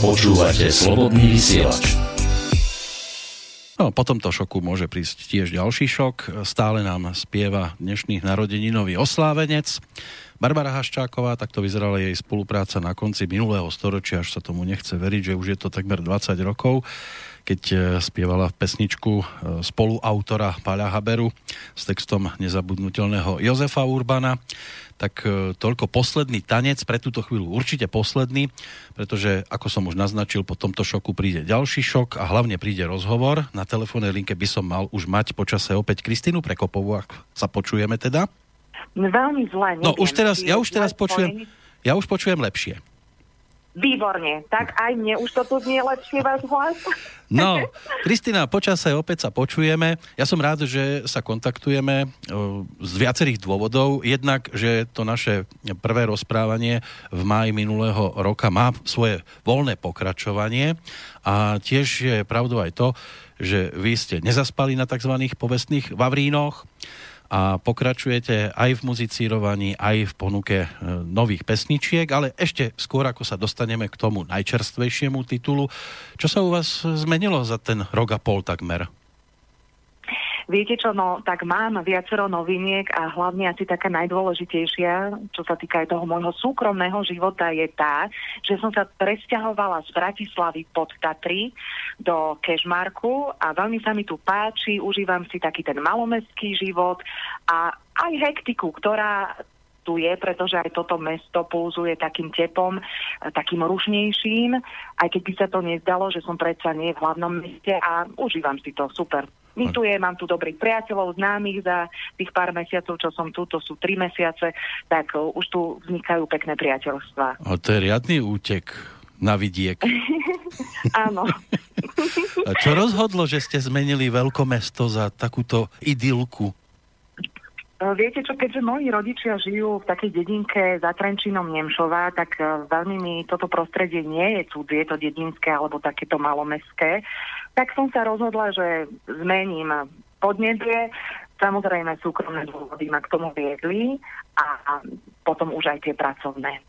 Počúvate slobodný vysielač. No, po tomto šoku môže prísť tiež ďalší šok. Stále nám spieva dnešných narodeninový oslávenec. Barbara Haščáková, takto vyzerala jej spolupráca na konci minulého storočia, až sa tomu nechce veriť, že už je to takmer 20 rokov keď e, spievala pesničku e, spoluautora Paľa Haberu s textom nezabudnutelného Jozefa Urbana tak e, toľko posledný tanec, pre túto chvíľu určite posledný, pretože ako som už naznačil, po tomto šoku príde ďalší šok a hlavne príde rozhovor. Na telefónnej linke by som mal už mať počase opäť Kristinu Prekopovú, ak sa počujeme teda. Veľmi zle. No už teraz, ja už teraz počujem, ja už počujem lepšie. Výborne, tak aj mne už to tu znie lepšie váš hlas. No, Kristina, počase opäť sa počujeme. Ja som rád, že sa kontaktujeme z viacerých dôvodov. Jednak, že to naše prvé rozprávanie v máji minulého roka má svoje voľné pokračovanie a tiež je pravdou aj to, že vy ste nezaspali na tzv. povestných vavrínoch a pokračujete aj v muzicírovaní, aj v ponuke e, nových pesničiek, ale ešte skôr, ako sa dostaneme k tomu najčerstvejšiemu titulu, čo sa u vás zmenilo za ten rok a pol takmer? Viete čo, no tak mám viacero noviniek a hlavne asi taká najdôležitejšia, čo sa týka aj toho môjho súkromného života, je tá, že som sa presťahovala z Bratislavy pod Tatry do Kešmarku a veľmi sa mi tu páči, užívam si taký ten malomestský život a aj hektiku, ktorá tu je, pretože aj toto mesto pulzuje takým tepom, takým rušnejším, aj keď by sa to nezdalo, že som predsa nie v hlavnom meste a užívam si to super. Mituje, mám tu dobrých priateľov, známych za tých pár mesiacov, čo som tu, to sú tri mesiace, tak uh, už tu vznikajú pekné priateľstva. A to je riadny útek na vidiek. Áno. A čo rozhodlo, že ste zmenili veľkomesto za takúto idylku? Uh, viete čo, keďže moji rodičia žijú v takej dedinke za Trenčinom Nemšová, tak uh, veľmi mi toto prostredie nie je cudzie, to dedinské alebo takéto malomestské tak som sa rozhodla, že zmením podnebie. Samozrejme súkromné dôvody ma k tomu viedli a potom už aj tie pracovné.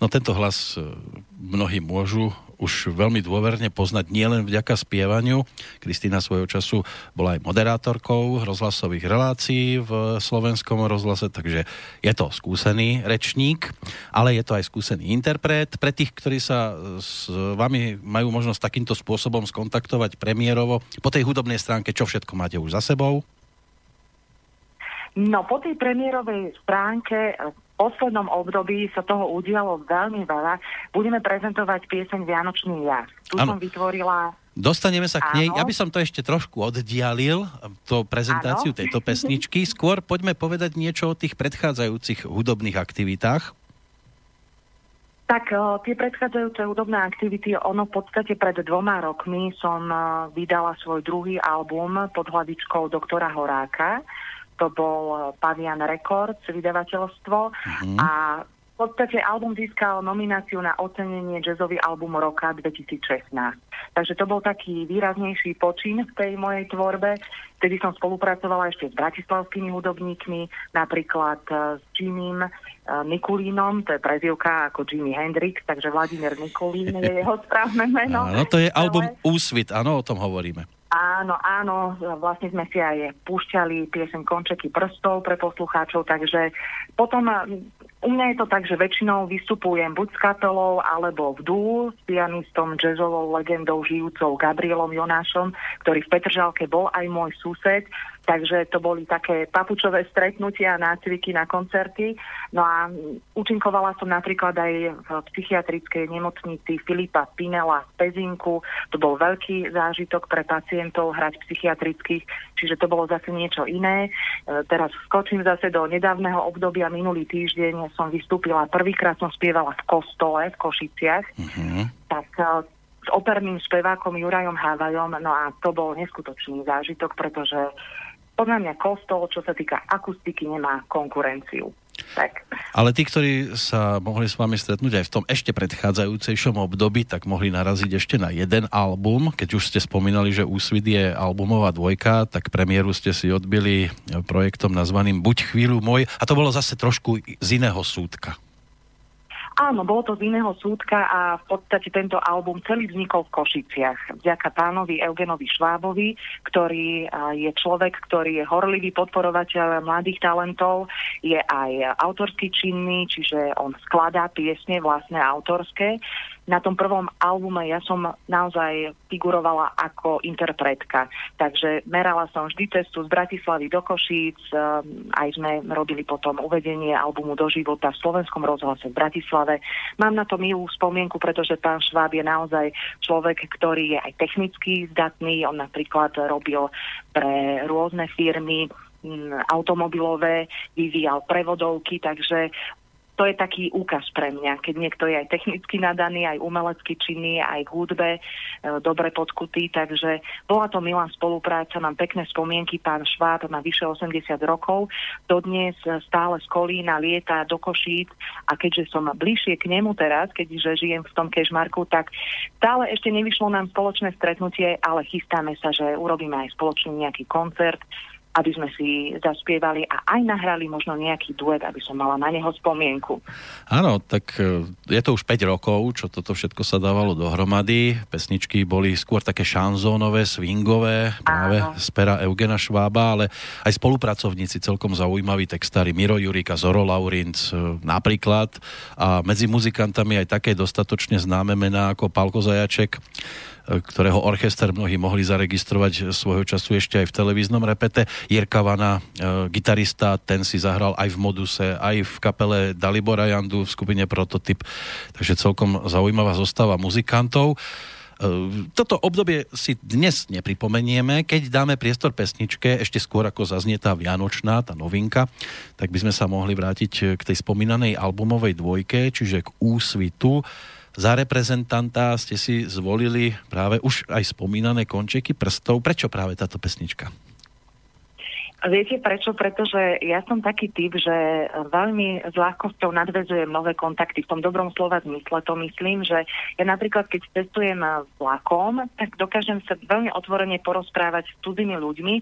No tento hlas e, mnohí môžu už veľmi dôverne poznať nielen vďaka spievaniu. Kristýna svojho času bola aj moderátorkou rozhlasových relácií v slovenskom rozhlase, takže je to skúsený rečník, ale je to aj skúsený interpret. Pre tých, ktorí sa s vami majú možnosť takýmto spôsobom skontaktovať premiérovo, po tej hudobnej stránke, čo všetko máte už za sebou? No, po tej premiérovej stránke poslednom období sa toho udialo veľmi veľa. Budeme prezentovať pieseň Vianočný jas. Tu ano. som vytvorila Dostaneme sa k nej. Ja by som to ešte trošku oddialil, to prezentáciu ano. tejto pesničky. Skôr poďme povedať niečo o tých predchádzajúcich hudobných aktivitách. Tak tie predchádzajúce hudobné aktivity, ono v podstate pred dvoma rokmi som vydala svoj druhý album pod hlavičkou doktora Horáka to bol eh, Pavian Records, vydavateľstvo mm-hmm. a v podstate album získal nomináciu na ocenenie jazzový album roka 2016. Takže to bol taký výraznejší počin v tej mojej tvorbe. Vtedy som spolupracovala ešte s bratislavskými hudobníkmi, napríklad eh, s Jimmym Nikulínom, to je prezivka ako Jimi Hendrix, takže Vladimír Nikulín je jeho správne meno. Áno, to je album. Úsvit, áno, o tom hovoríme. Áno, áno, vlastne sme si aj púšťali piesen Končeky prstov pre poslucháčov, takže potom u mňa je to tak, že väčšinou vystupujem buď s kapelou alebo v dú s pianistom, jazzovou legendou žijúcou Gabrielom Jonášom, ktorý v Petržalke bol aj môj sused Takže to boli také papučové stretnutia nácviky na koncerty. No a účinkovala som napríklad aj v psychiatrickej nemocnici Filipa Pinela v Pezinku. To bol veľký zážitok pre pacientov hrať psychiatrických, čiže to bolo zase niečo iné. E, teraz skočím zase do nedávneho obdobia. Minulý týždeň som vystúpila, prvýkrát som spievala v kostole v Košiciach. Mm-hmm. Tak e, s operným spevákom Jurajom Hávajom, no a to bol neskutočný zážitok, pretože podľa mňa kostol, čo sa týka akustiky, nemá konkurenciu. Tak. Ale tí, ktorí sa mohli s vami stretnúť aj v tom ešte predchádzajúcejšom období, tak mohli naraziť ešte na jeden album. Keď už ste spomínali, že Úsvit je albumová dvojka, tak premiéru ste si odbili projektom nazvaným Buď chvíľu môj. A to bolo zase trošku z iného súdka. Áno, bolo to z iného súdka a v podstate tento album celý vznikol v Košiciach. Vďaka pánovi Eugenovi Švábovi, ktorý je človek, ktorý je horlivý podporovateľ mladých talentov, je aj autorský činný, čiže on skladá piesne vlastné autorské na tom prvom albume ja som naozaj figurovala ako interpretka. Takže merala som vždy cestu z Bratislavy do Košíc, ehm, aj sme robili potom uvedenie albumu do života v slovenskom rozhlase v Bratislave. Mám na to milú spomienku, pretože pán Šváb je naozaj človek, ktorý je aj technicky zdatný. On napríklad robil pre rôzne firmy automobilové, vyvíjal prevodovky, takže to je taký úkaz pre mňa, keď niekto je aj technicky nadaný, aj umelecky činný, aj k hudbe, e, dobre podkutý, takže bola to milá spolupráca, mám pekné spomienky, pán Šváb má vyše 80 rokov, dodnes stále z Kolína lieta do Košíc a keďže som bližšie k nemu teraz, keďže žijem v tom Kešmarku, tak stále ešte nevyšlo nám spoločné stretnutie, ale chystáme sa, že urobíme aj spoločný nejaký koncert, aby sme si zaspievali a aj nahrali možno nejaký duet, aby som mala na neho spomienku. Áno, tak e, je to už 5 rokov, čo toto všetko sa dávalo dohromady. Pesničky boli skôr také šanzónové, swingové, práve Áno. z pera Eugena Švába, ale aj spolupracovníci celkom zaujímaví textári Miro Jurika, Zoro Laurinc e, napríklad a medzi muzikantami aj také dostatočne známe mená ako Palko Zajaček, ktorého orchester mnohí mohli zaregistrovať svojho času ešte aj v televíznom repete. Jirka Vana, e, gitarista, ten si zahral aj v Moduse, aj v kapele Dalibora Jandu v skupine Prototyp. Takže celkom zaujímavá zostava muzikantov. E, toto obdobie si dnes nepripomenieme, keď dáme priestor pesničke, ešte skôr ako zaznie tá Vianočná, tá novinka, tak by sme sa mohli vrátiť k tej spomínanej albumovej dvojke, čiže k úsvitu. Za reprezentanta ste si zvolili práve už aj spomínané končeky prstov. Prečo práve táto pesnička? Viete prečo? Pretože ja som taký typ, že veľmi s ľahkosťou nadvezujem nové kontakty. V tom dobrom slova zmysle to myslím, že ja napríklad, keď cestujem vlakom, tak dokážem sa veľmi otvorene porozprávať s cudzými ľuďmi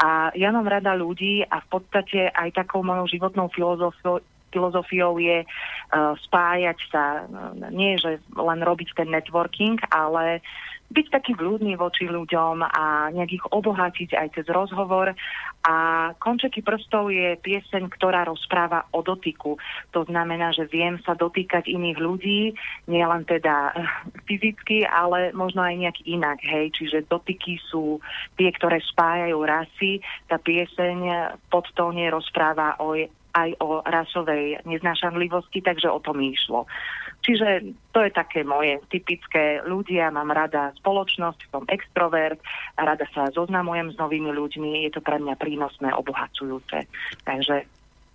a ja mám rada ľudí a v podstate aj takou mojou životnou filozofiou, filozofiou je uh, spájať sa, uh, nie že len robiť ten networking, ale byť taký vľúdny voči ľuďom a nejak ich obohatiť aj cez rozhovor. A Končeky prstov je pieseň, ktorá rozpráva o dotyku. To znamená, že viem sa dotýkať iných ľudí, nielen teda eh, fyzicky, ale možno aj nejak inak. Hej. Čiže dotyky sú tie, ktoré spájajú rasy. Tá pieseň podtóne rozpráva o aj o rasovej neznášanlivosti, takže o tom išlo. Čiže to je také moje typické ľudia, mám rada spoločnosť, som extrovert, a rada sa zoznamujem s novými ľuďmi, je to pre mňa prínosné, obohacujúce. Takže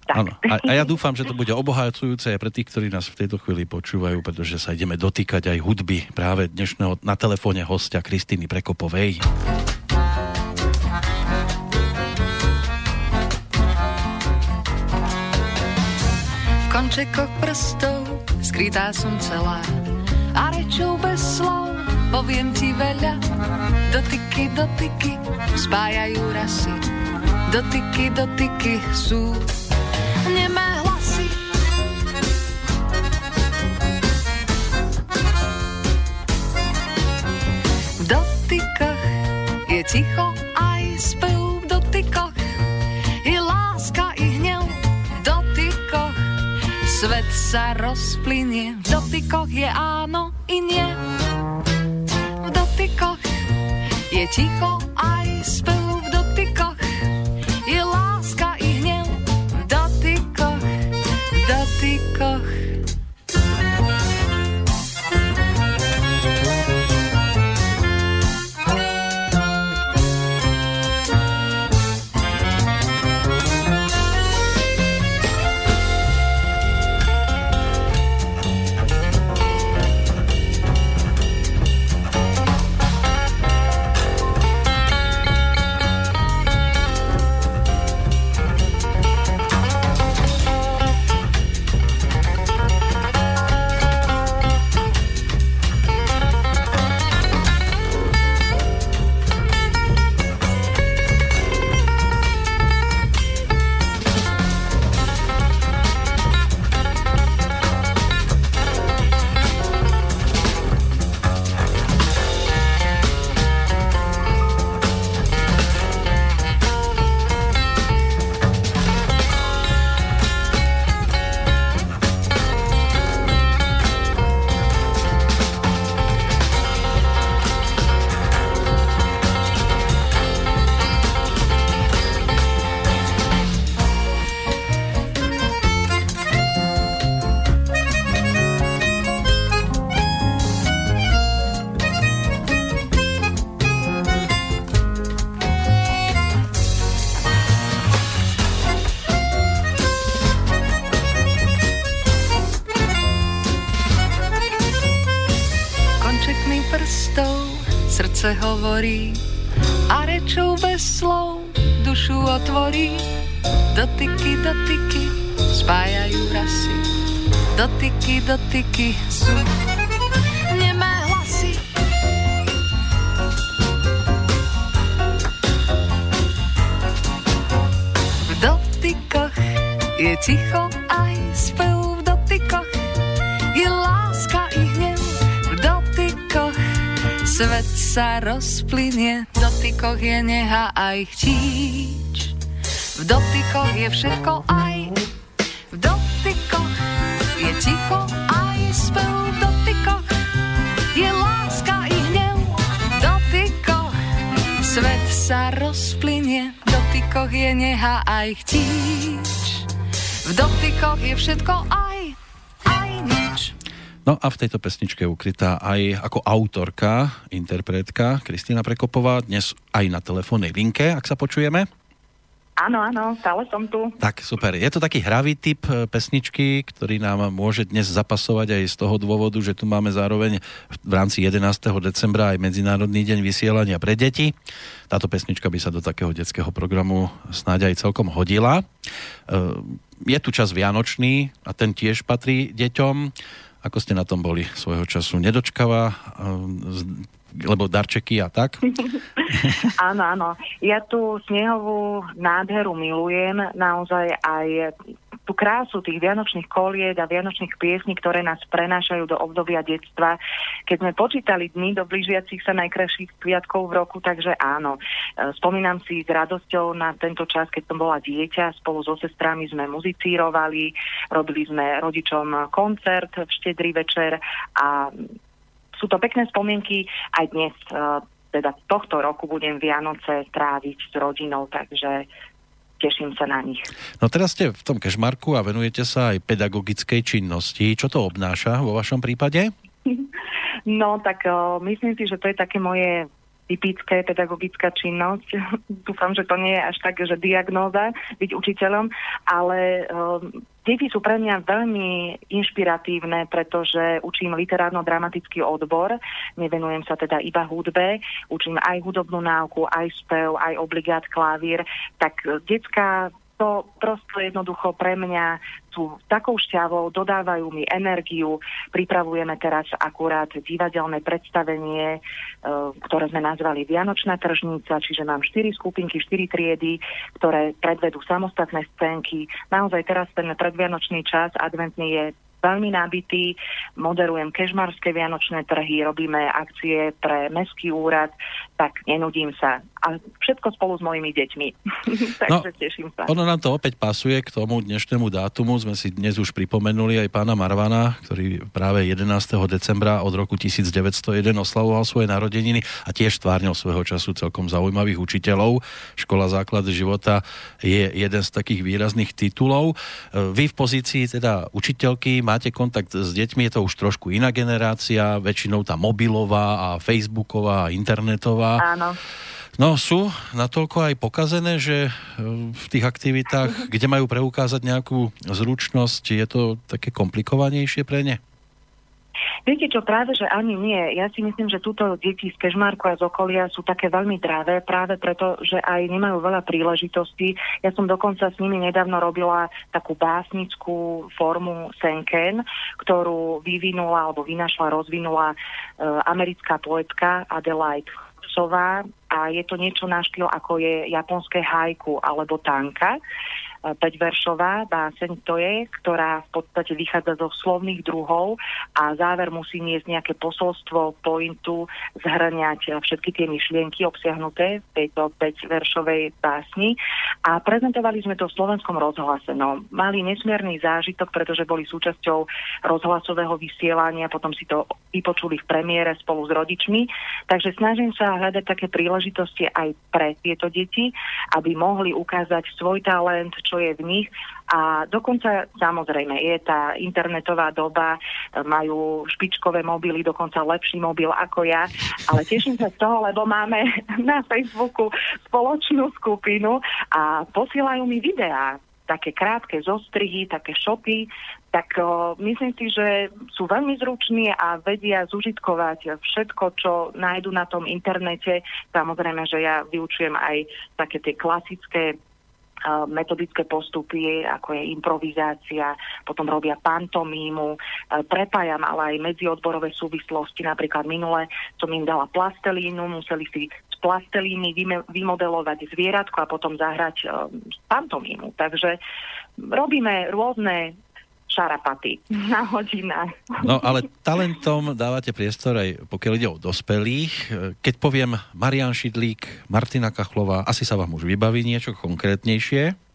tak. Ano. A, a ja dúfam, že to bude obohacujúce aj pre tých, ktorí nás v tejto chvíli počúvajú, pretože sa ideme dotýkať aj hudby práve dnešného na telefóne hostia Kristýny Prekopovej. Končekoch prstov skrytá som celá a rečou bez slov poviem ti veľa. Dotyky, dotyky spájajú rasy, dotyky, dotyky sú nemé hlasy. V dotykoch je ticho aj spev Svet sa rozplynie, v dotykoch je áno i nie. V dotykoch je ticho aj spev, v dotykoch je láska dotyky, dotyky sú nemé hlasy. V dotykoch je ticho aj spev v dotykoch, je láska i hnev v dotykoch. Svet sa rozplynie, v dotykoch je neha aj chtíč. V dotykoch je všetko aj, ticho aj spev v dotykoch. Je láska i hnev v dotykoch. Svet sa rozplynie, v dotykoch je neha aj chtíč. V dotykoch je všetko aj, aj nič. No a v tejto pesničke je ukrytá aj ako autorka, interpretka Kristýna Prekopová, dnes aj na telefónnej linke, ak sa počujeme. Áno, áno, stále som tu. Tak, super. Je to taký hravý typ e, pesničky, ktorý nám môže dnes zapasovať aj z toho dôvodu, že tu máme zároveň v rámci 11. decembra aj Medzinárodný deň vysielania pre deti. Táto pesnička by sa do takého detského programu snáď aj celkom hodila. E, je tu čas Vianočný a ten tiež patrí deťom. Ako ste na tom boli svojho času? Nedočkava, e, lebo darčeky a tak? áno, áno. Ja tú snehovú nádheru milujem, naozaj aj tú krásu tých vianočných kolied a vianočných piesní, ktoré nás prenášajú do obdobia detstva. Keď sme počítali dny do blížiacich sa najkrajších sviatkov v roku, takže áno. E, spomínam si s radosťou na tento čas, keď som bola dieťa, spolu so sestrami sme muzicírovali, robili sme rodičom koncert v štedrý večer a sú to pekné spomienky aj dnes, e, teda tohto roku budem Vianoce tráviť s rodinou, takže teším sa na nich. No teraz ste v tom kešmarku a venujete sa aj pedagogickej činnosti. Čo to obnáša vo vašom prípade? No tak uh, myslím si, že to je také moje typické pedagogická činnosť. Dúfam, že to nie je až tak, že diagnóza byť učiteľom, ale um, deti sú pre mňa veľmi inšpiratívne, pretože učím literárno-dramatický odbor, nevenujem sa teda iba hudbe, učím aj hudobnú náuku, aj spev, aj obligát klavír, tak detská to prosto jednoducho pre mňa sú takou šťavou, dodávajú mi energiu. Pripravujeme teraz akurát divadelné predstavenie, e, ktoré sme nazvali Vianočná tržnica, čiže mám štyri skupinky, štyri triedy, ktoré predvedú samostatné scénky. Naozaj teraz ten predvianočný čas adventný je veľmi nabitý, moderujem kežmarské vianočné trhy, robíme akcie pre Mestský úrad, tak nenudím sa. A všetko spolu s mojimi deťmi. Takže no, teším sa. Ono nám to opäť pasuje k tomu dnešnému dátumu. Sme si dnes už pripomenuli aj pána Marvana, ktorý práve 11. decembra od roku 1901 oslavoval svoje narodeniny a tiež stvárnil svojho času celkom zaujímavých učiteľov. Škola základ života je jeden z takých výrazných titulov. Vy v pozícii teda učiteľky máte kontakt s deťmi, je to už trošku iná generácia, väčšinou tá mobilová a facebooková a internetová. Áno. No sú natoľko aj pokazené, že e, v tých aktivitách, kde majú preukázať nejakú zručnosť, je to také komplikovanejšie pre ne? Viete čo, práve že ani nie. Ja si myslím, že túto deti z Kežmarku a z okolia sú také veľmi dravé, práve preto, že aj nemajú veľa príležitostí. Ja som dokonca s nimi nedávno robila takú básnickú formu Senken, ktorú vyvinula alebo vynašla, rozvinula e, americká poetka Adelaide Sová a je to niečo na štýl, ako je japonské hajku alebo tanka. 5-veršová báseň to je, ktorá v podstate vychádza zo slovných druhov a záver musí niesť nejaké posolstvo, pointu, zhrňať všetky tie myšlienky obsiahnuté v tejto 5-veršovej básni. A prezentovali sme to v slovenskom rozhlase. No, mali nesmierny zážitok, pretože boli súčasťou rozhlasového vysielania, potom si to vypočuli v premiére spolu s rodičmi. Takže snažím sa hľadať také príležitosti aj pre tieto deti, aby mohli ukázať svoj talent, čo je v nich. A dokonca, samozrejme, je tá internetová doba, majú špičkové mobily, dokonca lepší mobil ako ja, ale teším sa z toho, lebo máme na Facebooku spoločnú skupinu a posielajú mi videá také krátke zostrihy, také šopy, tak uh, myslím si, že sú veľmi zruční a vedia zužitkovať všetko, čo nájdu na tom internete. Samozrejme, že ja vyučujem aj také tie klasické metodické postupy, ako je improvizácia, potom robia pantomímu, prepájam ale aj medziodborové súvislosti, napríklad minule som im dala plastelínu, museli si plastelíny vymodelovať zvieratko a potom zahrať pantomímu. Takže robíme rôzne šarapaty na hodinách. No ale talentom dávate priestor aj pokiaľ ide o dospelých. Keď poviem Marian Šidlík, Martina Kachlová, asi sa vám už vybaví niečo konkrétnejšie?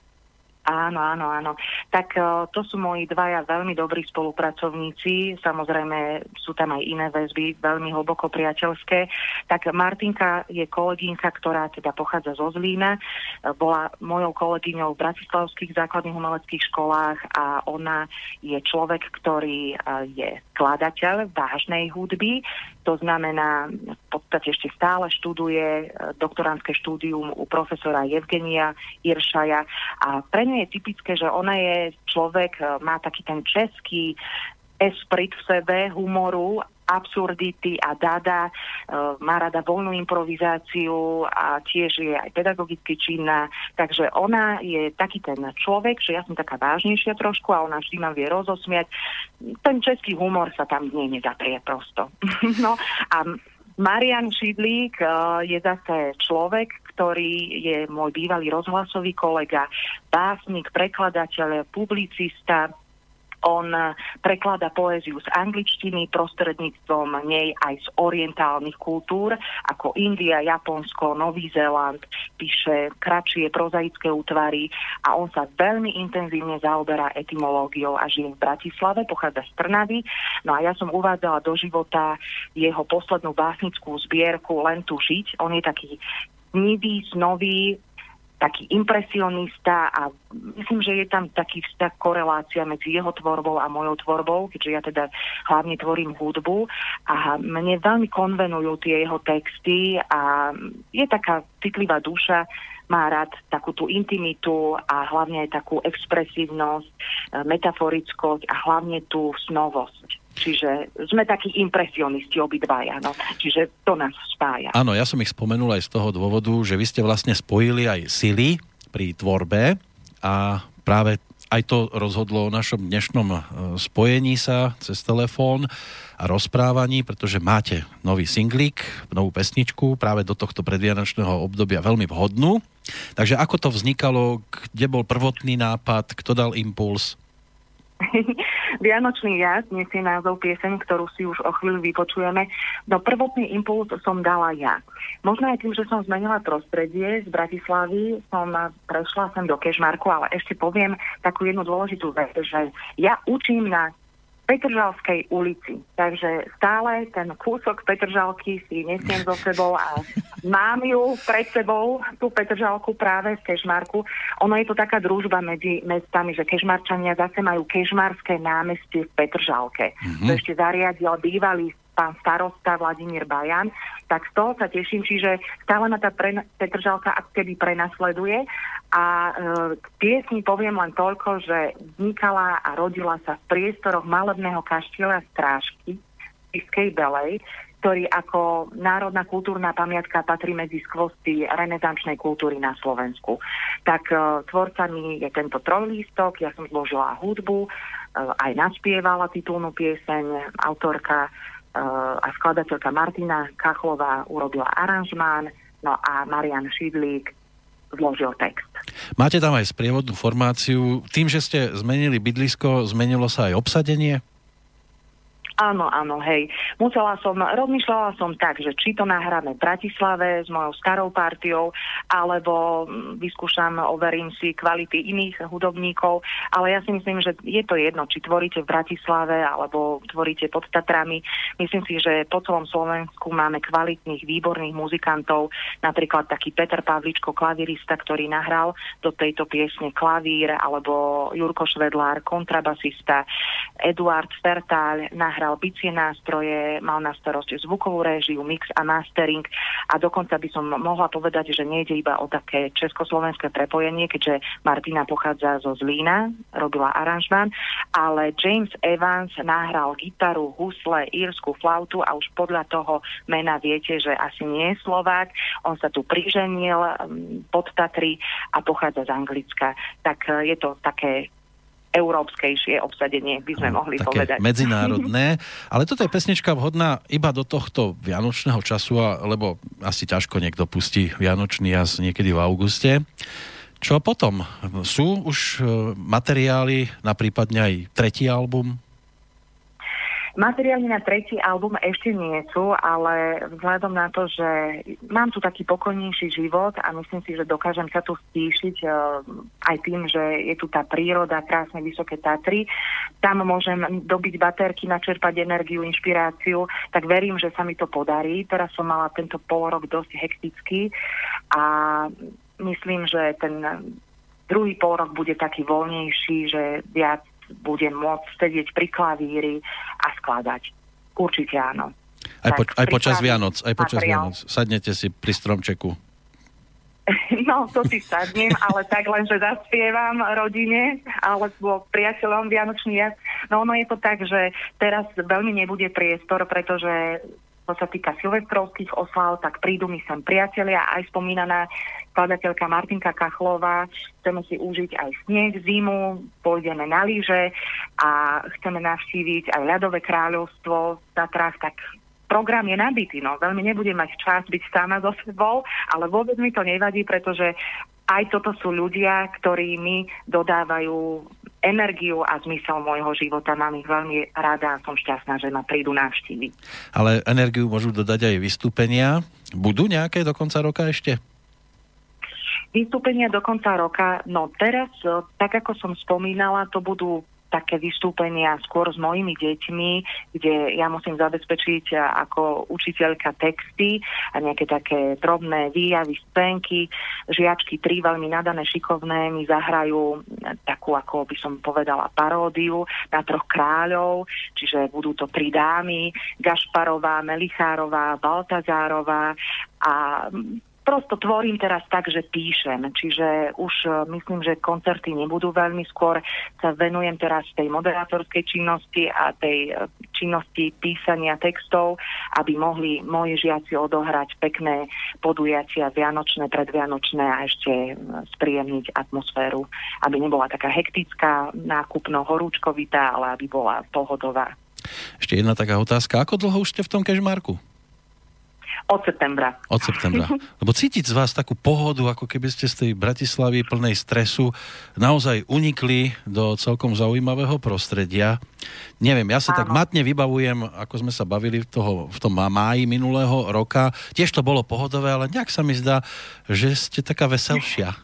Áno, áno, áno. Tak uh, to sú moji dvaja veľmi dobrí spolupracovníci. Samozrejme sú tam aj iné väzby, veľmi hlboko priateľské. Tak Martinka je kolegynka, ktorá teda pochádza zo Zlína. Uh, bola mojou kolegyňou v Bratislavských základných umeleckých školách a ona je človek, ktorý uh, je skladateľ vážnej hudby. To znamená, v podstate ešte stále študuje doktorantské štúdium u profesora Evgenia Iršaja. A pre ňu je typické, že ona je človek, e, má taký ten český esprit v sebe, humoru, absurdity a dada, e, má rada voľnú improvizáciu a tiež je aj pedagogicky činná. Takže ona je taký ten človek, že ja som taká vážnejšia trošku a ona vždy ma vie rozosmiať. Ten český humor sa tam nie nezaprie prosto. no a Marian Šidlík uh, je zase človek, ktorý je môj bývalý rozhlasový kolega, básnik, prekladateľ, publicista, on preklada poéziu z angličtiny prostredníctvom nej aj z orientálnych kultúr, ako India, Japonsko, Nový Zéland, píše kratšie prozaické útvary a on sa veľmi intenzívne zaoberá etymológiou a žije v Bratislave, pochádza z Trnavy. No a ja som uvádzala do života jeho poslednú básnickú zbierku Len tu žiť. On je taký nivý, snový, taký impresionista a myslím, že je tam taký vzťah, korelácia medzi jeho tvorbou a mojou tvorbou, keďže ja teda hlavne tvorím hudbu a mne veľmi konvenujú tie jeho texty a je taká citlivá duša, má rád takú tú intimitu a hlavne aj takú expresívnosť, metaforickosť a hlavne tú snovosť. Čiže sme takí impresionisti obidvaja, no. Čiže to nás spája. Áno, ja som ich spomenul aj z toho dôvodu, že vy ste vlastne spojili aj sily pri tvorbe a práve aj to rozhodlo o našom dnešnom e, spojení sa cez telefón a rozprávaní, pretože máte nový singlík, novú pesničku práve do tohto predvianočného obdobia veľmi vhodnú. Takže ako to vznikalo, kde bol prvotný nápad, kto dal impuls? Vianočný jazd nesie názov piesem, ktorú si už o chvíľu vypočujeme. No prvotný impuls som dala ja. Možno aj tým, že som zmenila prostredie z Bratislavy, som prešla sem do Kešmarku, ale ešte poviem takú jednu dôležitú vec, že ja učím na Petržalskej ulici. Takže stále ten kúsok Petržalky si nesiem so sebou a mám ju pred sebou, tú Petržalku práve v Kešmarku. Ono je to taká družba medzi mestami, že Kešmarčania zase majú Kešmarské námestie v Petržalke. Mm-hmm. To ešte zariadil bývalý pán starosta Vladimír Bajan, tak z toho sa teším, čiže stále ma tá pre, Petržalka kedy prenasleduje a e, piesni poviem len toľko, že vznikala a rodila sa v priestoroch malebného kaštieľa Strážky v Iskej Belej, ktorý ako národná kultúrna pamiatka patrí medzi skvosty renesančnej kultúry na Slovensku. Tak e, tvorcami je tento trojlístok, ja som zložila hudbu, e, aj naspievala titulnú pieseň, autorka a skladateľka Martina Kachlová urobila aranžmán, no a Marian Šidlík zložil text. Máte tam aj sprievodnú formáciu. Tým, že ste zmenili bydlisko, zmenilo sa aj obsadenie? Áno, áno, hej. Musela som, rozmýšľala som tak, že či to nahráme v Bratislave s mojou starou partiou, alebo mm, vyskúšam, overím si kvality iných hudobníkov, ale ja si myslím, že je to jedno, či tvoríte v Bratislave, alebo tvoríte pod Tatrami. Myslím si, že po celom Slovensku máme kvalitných, výborných muzikantov, napríklad taký Peter Pavličko, klavirista, ktorý nahral do tejto piesne klavír, alebo Jurko Švedlár, kontrabasista, Eduard Fertáľ, nahral hral bicie nástroje, mal na starosť zvukovú réžiu, mix a mastering a dokonca by som mohla povedať, že nejde iba o také československé prepojenie, keďže Martina pochádza zo Zlína, robila aranžmán, ale James Evans nahral gitaru, husle, írsku flautu a už podľa toho mena viete, že asi nie je Slovák. On sa tu priženil um, pod Tatry a pochádza z Anglicka. Tak uh, je to také európskejšie obsadenie, by sme no, mohli také povedať. medzinárodné. Ale toto je pesnička vhodná iba do tohto vianočného času, lebo asi ťažko niekto pustí vianočný jas niekedy v auguste. Čo potom? Sú už e, materiály na prípadne aj tretí album? Materiály na tretí album ešte nie sú, ale vzhľadom na to, že mám tu taký pokojnejší život a myslím si, že dokážem sa tu stíšiť uh, aj tým, že je tu tá príroda, krásne vysoké Tatry, tam môžem dobiť baterky, načerpať energiu, inšpiráciu, tak verím, že sa mi to podarí. Teraz som mala tento pol rok dosť hektický a myslím, že ten druhý pol rok bude taký voľnejší, že viac budem môcť sedieť pri klavíri a skladať. Určite áno. Aj, po, aj počas Vianoc, aj počas materiál. Vianoc. Sadnete si pri stromčeku. No, to si sadnem, ale tak len, že zaspievam rodine alebo priateľom Vianočný jazd. No ono je to tak, že teraz veľmi nebude priestor, pretože čo sa týka silvestrovských oslav, tak prídu mi sem priatelia, aj spomínaná skladateľka Martinka Kachlová. Chceme si užiť aj sneh, zimu, pôjdeme na lyže a chceme navštíviť aj ľadové kráľovstvo v Tatrách, tak program je nabitý, no veľmi nebudem mať čas byť sama so sebou, ale vôbec mi to nevadí, pretože aj toto sú ľudia, ktorí mi dodávajú energiu a zmysel môjho života. Mám ich veľmi rada a som šťastná, že ma prídu navštíviť. Ale energiu môžu dodať aj vystúpenia. Budú nejaké do konca roka ešte? Vystúpenia do konca roka, no teraz, e, tak ako som spomínala, to budú také vystúpenia skôr s mojimi deťmi, kde ja musím zabezpečiť ako učiteľka texty a nejaké také drobné výjavy, scénky. Žiačky tri veľmi nadané, šikovné mi zahrajú takú, ako by som povedala, paródiu na troch kráľov, čiže budú to tri dámy, Gašparová, Melichárová, Baltazárová a prosto tvorím teraz tak, že píšem, čiže už e, myslím, že koncerty nebudú veľmi skôr. Sa venujem teraz tej moderátorskej činnosti a tej e, činnosti písania textov, aby mohli moji žiaci odohrať pekné podujatia vianočné, predvianočné a ešte e, spríjemniť atmosféru, aby nebola taká hektická, nákupno horúčkovitá, ale aby bola pohodová. Ešte jedna taká otázka. Ako dlho už ste v tom kežmarku? Od septembra. Od septembra. Lebo cítiť z vás takú pohodu, ako keby ste z tej Bratislavy plnej stresu naozaj unikli do celkom zaujímavého prostredia. Neviem, ja sa Áno. tak matne vybavujem, ako sme sa bavili v, toho, v tom máji minulého roka. Tiež to bolo pohodové, ale nejak sa mi zdá, že ste taká veselšia.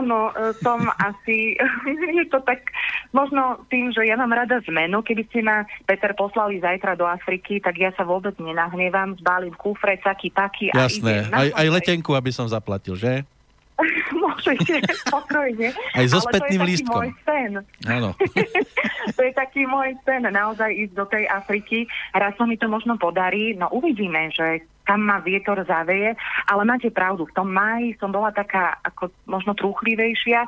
Áno, e, som asi, je to tak, možno tým, že ja mám rada zmenu, keby ste ma, Peter, poslali zajtra do Afriky, tak ja sa vôbec nenahnevam, zbalím kufre, caky, paky a Jasné, idem aj, aj letenku, aby som zaplatil, že? Môžete, pokojne. Aj so spätným lístkom. môj sen. Áno. to je taký môj sen, naozaj ísť do tej Afriky. Raz sa mi to možno podarí, no uvidíme, že kam ma vietor zaveje, ale máte pravdu, v tom máji som bola taká ako možno trúchlivejšia,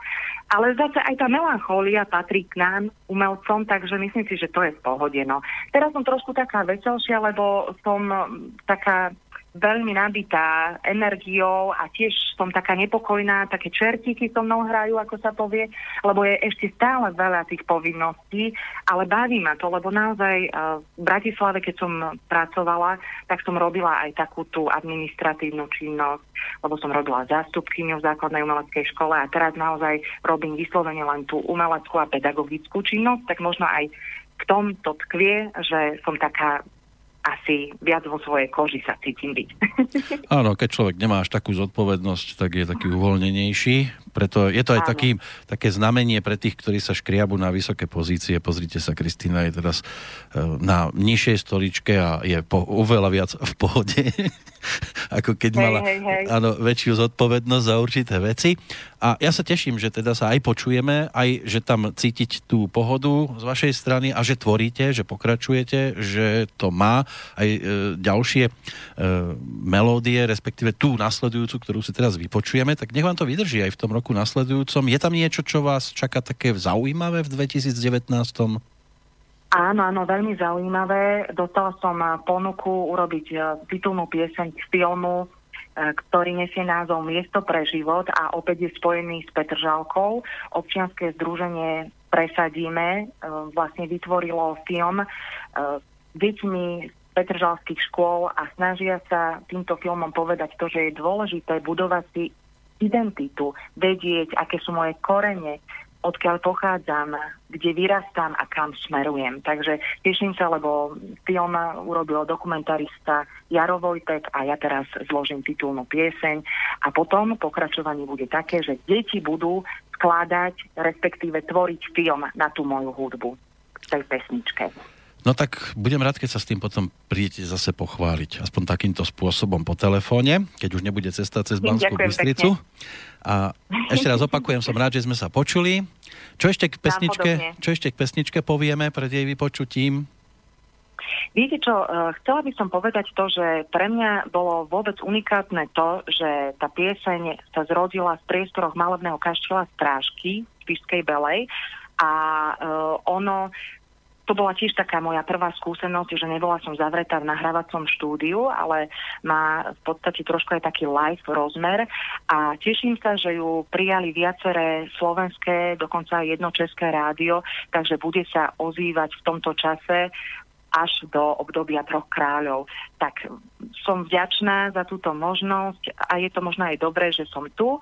ale zase aj tá melanchólia patrí k nám, umelcom, takže myslím si, že to je v pohode. No. Teraz som trošku taká veselšia, lebo som taká veľmi nabitá energiou a tiež som taká nepokojná, také čertíky so mnou hrajú, ako sa povie, lebo je ešte stále veľa tých povinností, ale baví ma to, lebo naozaj v Bratislave, keď som pracovala, tak som robila aj takú tú administratívnu činnosť, lebo som robila zástupkyňu v základnej umeleckej škole a teraz naozaj robím vyslovene len tú umeleckú a pedagogickú činnosť, tak možno aj k tomto tkvie, že som taká asi viac vo svojej koži sa cítim byť. Áno, keď človek nemá až takú zodpovednosť, tak je taký uvoľnenejší. Preto je to aj taký, také znamenie pre tých, ktorí sa škriabu na vysoké pozície. Pozrite sa, Kristýna je teraz e, na nižšej stoličke a je po, oveľa viac v pohode, ako keď hej, mala hej, hej. Áno, väčšiu zodpovednosť za určité veci. A ja sa teším, že teda sa aj počujeme, aj že tam cítiť tú pohodu z vašej strany a že tvoríte, že pokračujete, že to má aj e, ďalšie e, melódie, respektíve tú nasledujúcu, ktorú si teraz vypočujeme, tak nech vám to vydrží aj v tom roku nasledujúcom. Je tam niečo, čo vás čaká také zaujímavé v 2019? Áno, áno, veľmi zaujímavé. Dostala som ponuku urobiť e, titulnú pieseň k filmu E, ktorý nesie názov Miesto pre život a opäť je spojený s Petržalkou. Občianske združenie Presadíme vlastne vytvorilo film e, deťmi Petržalských škôl a snažia sa týmto filmom povedať to, že je dôležité budovať si identitu, vedieť, aké sú moje korene, odkiaľ pochádzam, kde vyrastám a kam smerujem. Takže teším sa, lebo film urobil dokumentarista Jaro Vojtek a ja teraz zložím titulnú pieseň a potom pokračovanie bude také, že deti budú skladať, respektíve tvoriť film na tú moju hudbu v tej pesničke. No tak budem rád, keď sa s tým potom prídete zase pochváliť. Aspoň takýmto spôsobom po telefóne, keď už nebude cesta cez Banskú Bystricu. A ešte raz opakujem, som rád, že sme sa počuli. Čo ešte k pesničke, čo ešte k pesničke povieme pred jej vypočutím? Viete čo, e, chcela by som povedať to, že pre mňa bolo vôbec unikátne to, že tá pieseň sa zrodila v priestoroch malebného kaštela Strážky v Pišskej Belej a uh, ono to bola tiež taká moja prvá skúsenosť, že nebola som zavretá v nahrávacom štúdiu, ale má v podstate trošku aj taký live rozmer. A teším sa, že ju prijali viaceré slovenské, dokonca aj jedno české rádio, takže bude sa ozývať v tomto čase až do obdobia troch kráľov. Tak som vďačná za túto možnosť a je to možno aj dobré, že som tu e,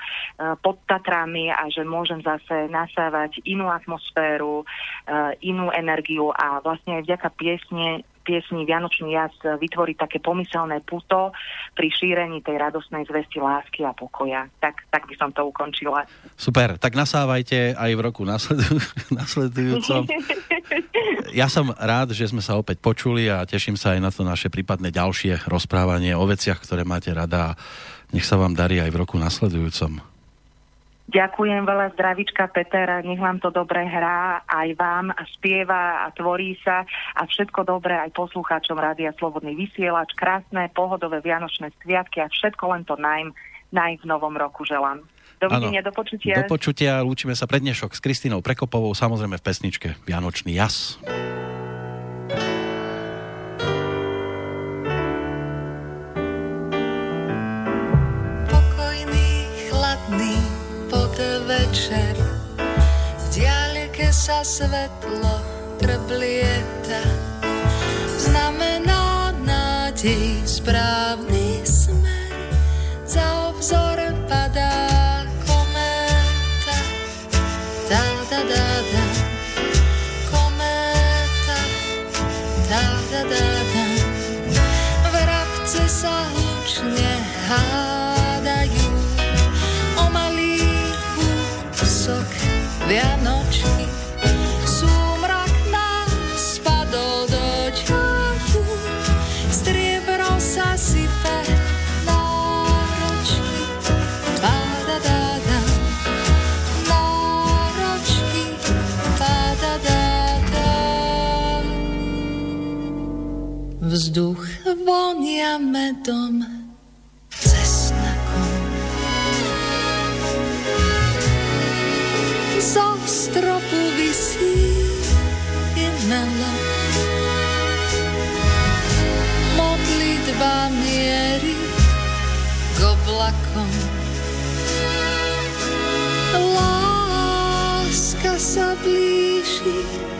pod Tatrami a že môžem zase nasávať inú atmosféru, e, inú energiu a vlastne aj vďaka piesne piesni Vianočný jas vytvoriť také pomyselné puto pri šírení tej radosnej zvesti lásky a pokoja. Tak, tak by som to ukončila. Super, tak nasávajte aj v roku nasledu, nasledujúcom. Ja som rád, že sme sa opäť počuli a teším sa aj na to naše prípadné ďalšie rozprávanie o veciach, ktoré máte rada. Nech sa vám darí aj v roku nasledujúcom. Ďakujem veľa zdravička Petera, nech vám to dobre hrá aj vám a spieva a tvorí sa a všetko dobré aj poslucháčom Rádia Slobodný vysielač, krásne pohodové Vianočné sviatky a všetko len to najm, najm v novom roku želám. Dovidenia, do počutia. Do počutia, lúčime sa prednešok s Kristinou Prekopovou, samozrejme v pesničke Vianočný jas. Svetlo trblieta Znamená nádej správny smer. Za obzor padá kométa Da da da da Kométa Da da da da Vzduch vonia medom, stropu vysí melo. Modlitba mierí k oblakom. Láska sa blíži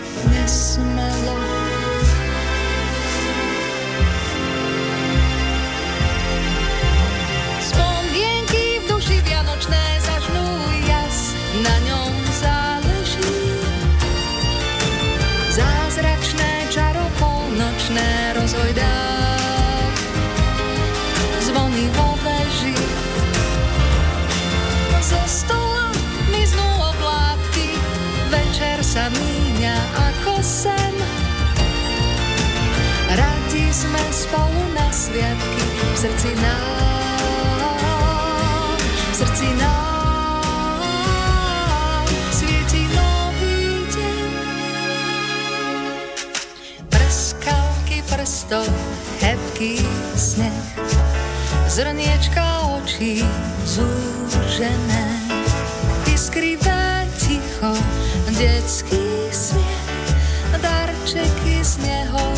sviatky v srdci nám, v srdci nám svieti nový deň. Prskavky prstov, hebký sneh, zrniečka očí zúžené, iskrivé ticho, detský smiech, darčeky z neho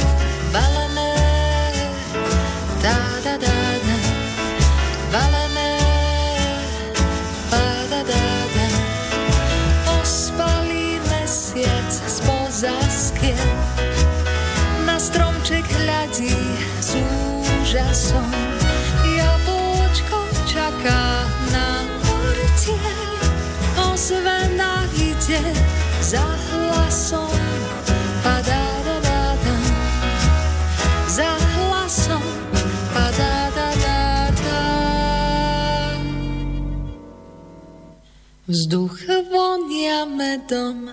Vzduch vonia medom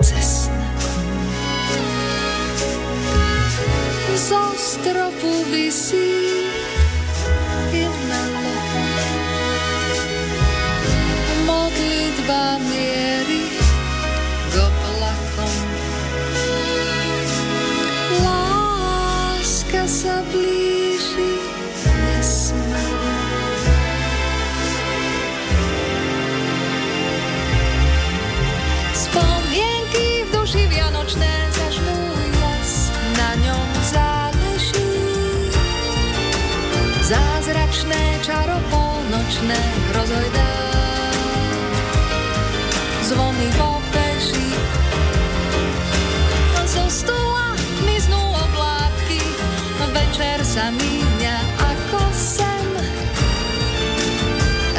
cesnakom. Zo stropu visí Zázračné čaro polnočné rozhojdá. Zvony vo veži, zo stola miznú oblátky, večer sa míňa ako sen.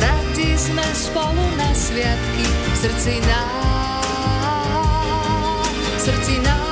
Radi sme spolu na sviatky, v srdci nám, v srdci nám.